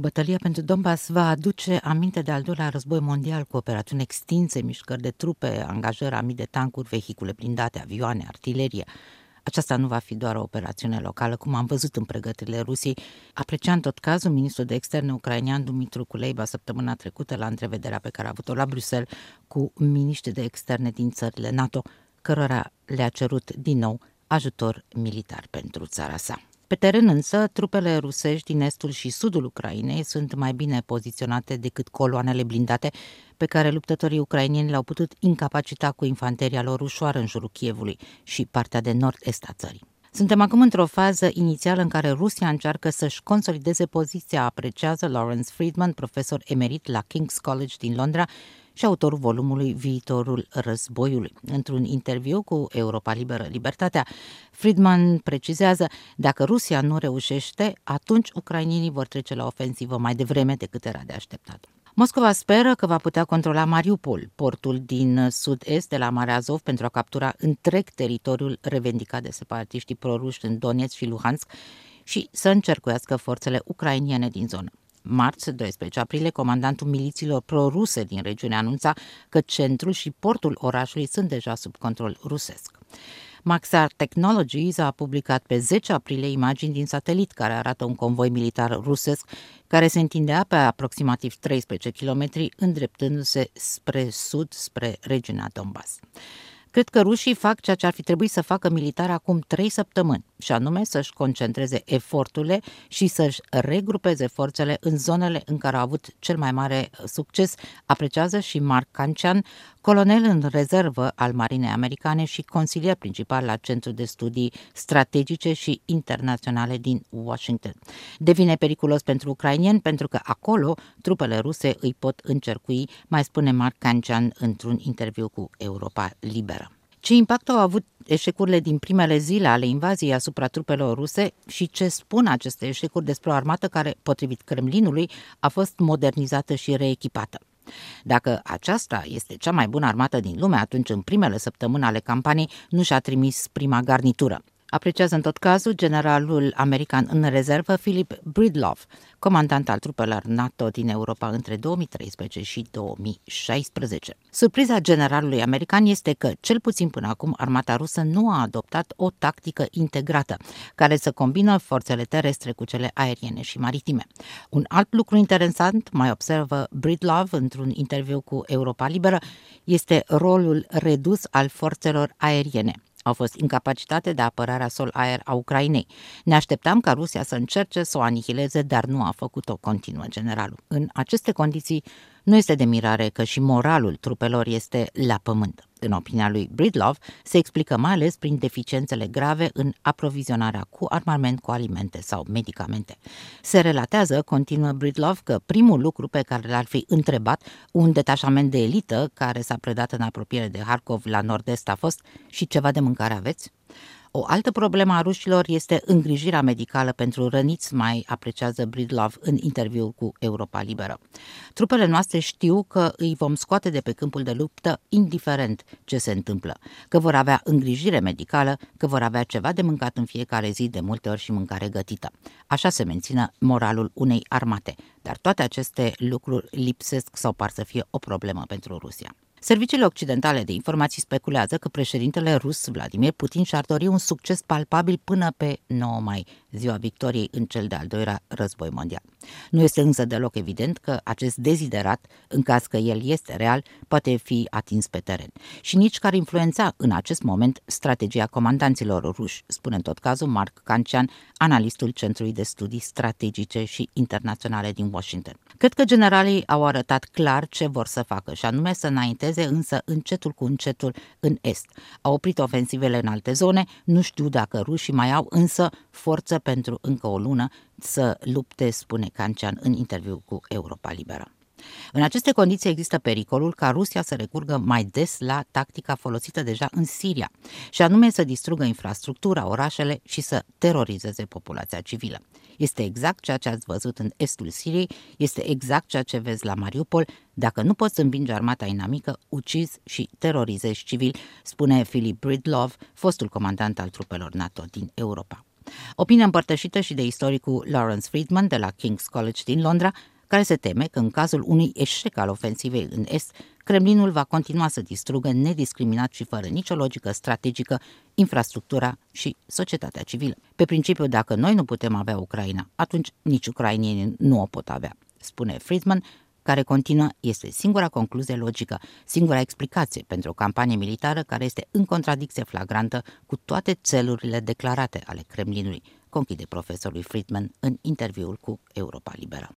Bătălia pentru Donbass va aduce aminte de al doilea război mondial cu operațiuni extinse, mișcări de trupe, angajări a mii de tancuri, vehicule blindate, avioane, artilerie. Aceasta nu va fi doar o operațiune locală, cum am văzut în pregătirile Rusiei, aprecia în tot cazul ministrul de externe ucrainean Dumitru Kuleba săptămâna trecută la întrevederea pe care a avut-o la Bruxelles cu miniștri de externe din țările NATO, cărora le-a cerut din nou ajutor militar pentru țara sa. Pe teren însă, trupele rusești din estul și sudul Ucrainei sunt mai bine poziționate decât coloanele blindate pe care luptătorii ucrainieni le-au putut incapacita cu infanteria lor ușoară în jurul Chievului și partea de nord-est a țării. Suntem acum într-o fază inițială în care Rusia încearcă să-și consolideze poziția, apreciază Lawrence Friedman, profesor emerit la King's College din Londra și autorul volumului Viitorul războiului. Într-un interviu cu Europa Liberă Libertatea, Friedman precizează, dacă Rusia nu reușește, atunci ucrainienii vor trece la ofensivă mai devreme decât era de așteptat. Moscova speră că va putea controla Mariupol, portul din sud-est de la Marea Azov, pentru a captura întreg teritoriul revendicat de separatiștii proruși în Donetsk și Luhansk și să încercuiască forțele ucrainiene din zonă. Marți, 12 aprilie, comandantul milițiilor proruse din regiune anunța că centrul și portul orașului sunt deja sub control rusesc. Maxar Technologies a publicat pe 10 aprilie imagini din satelit care arată un convoi militar rusesc care se întindea pe aproximativ 13 km îndreptându-se spre sud, spre regiunea Donbass. Cred că rușii fac ceea ce ar fi trebuit să facă militar acum trei săptămâni, și anume să-și concentreze eforturile și să-și regrupeze forțele în zonele în care au avut cel mai mare succes, apreciază și Mark Cancian, colonel în rezervă al Marinei Americane și consilier principal la Centrul de Studii Strategice și Internaționale din Washington. Devine periculos pentru ucrainieni pentru că acolo trupele ruse îi pot încercui, mai spune Mark Cancian într-un interviu cu Europa Liberă. Ce impact au avut eșecurile din primele zile ale invaziei asupra trupelor ruse și ce spun aceste eșecuri despre o armată care, potrivit Kremlinului, a fost modernizată și reechipată? Dacă aceasta este cea mai bună armată din lume, atunci în primele săptămâni ale campaniei nu și-a trimis prima garnitură. Apreciază în tot cazul generalul american în rezervă Philip Bridloff, comandant al trupelor NATO din Europa între 2013 și 2016. Surpriza generalului american este că, cel puțin până acum, armata rusă nu a adoptat o tactică integrată, care să combină forțele terestre cu cele aeriene și maritime. Un alt lucru interesant, mai observă Bridlove într-un interviu cu Europa Liberă, este rolul redus al forțelor aeriene au fost incapacitate de apărare a sol-aer a Ucrainei. Ne așteptam ca Rusia să încerce să o anihileze, dar nu a făcut-o, continuă generalul. În aceste condiții, nu este de mirare că și moralul trupelor este la pământ. În opinia lui Bridlov, se explică mai ales prin deficiențele grave în aprovizionarea cu armament, cu alimente sau medicamente. Se relatează, continuă Bridlov, că primul lucru pe care l-ar fi întrebat un detașament de elită care s-a predat în apropiere de Harkov la nord-est a fost și ceva de mâncare aveți? O altă problemă a rușilor este îngrijirea medicală pentru răniți, mai apreciază Bridlov în interviu cu Europa Liberă. Trupele noastre știu că îi vom scoate de pe câmpul de luptă indiferent ce se întâmplă, că vor avea îngrijire medicală, că vor avea ceva de mâncat în fiecare zi, de multe ori și mâncare gătită. Așa se menține moralul unei armate, dar toate aceste lucruri lipsesc sau par să fie o problemă pentru Rusia. Serviciile occidentale de informații speculează că președintele rus Vladimir Putin și-ar dori un succes palpabil până pe 9 mai, ziua victoriei în cel de-al doilea război mondial. Nu este însă deloc evident că acest deziderat, în caz că el este real, poate fi atins pe teren și nici care influența în acest moment strategia comandanților ruși, spune în tot cazul Mark Cancian, analistul Centrului de Studii Strategice și Internaționale din Washington. Cred că generalii au arătat clar ce vor să facă și anume să înainteze însă încetul cu încetul în est. Au oprit ofensivele în alte zone, nu știu dacă rușii mai au însă forță pentru încă o lună să lupte, spune Cancian în interviu cu Europa Liberă. În aceste condiții există pericolul ca Rusia să recurgă mai des la tactica folosită deja în Siria, și anume să distrugă infrastructura, orașele și să terorizeze populația civilă. Este exact ceea ce ați văzut în estul Siriei, este exact ceea ce vezi la Mariupol. Dacă nu poți învinge armata inamică, ucizi și terorizezi civili, spune Philip Bridlove, fostul comandant al trupelor NATO din Europa. Opinia împărtășită și de istoricul Lawrence Friedman de la King's College din Londra, care se teme că în cazul unui eșec al ofensivei în Est, Kremlinul va continua să distrugă nediscriminat și fără nicio logică strategică infrastructura și societatea civilă. Pe principiu, dacă noi nu putem avea Ucraina, atunci nici ucrainienii nu o pot avea, spune Friedman, care continuă este singura concluzie logică, singura explicație pentru o campanie militară care este în contradicție flagrantă cu toate țelurile declarate ale Kremlinului, conchide profesorul Friedman în interviul cu Europa Liberă.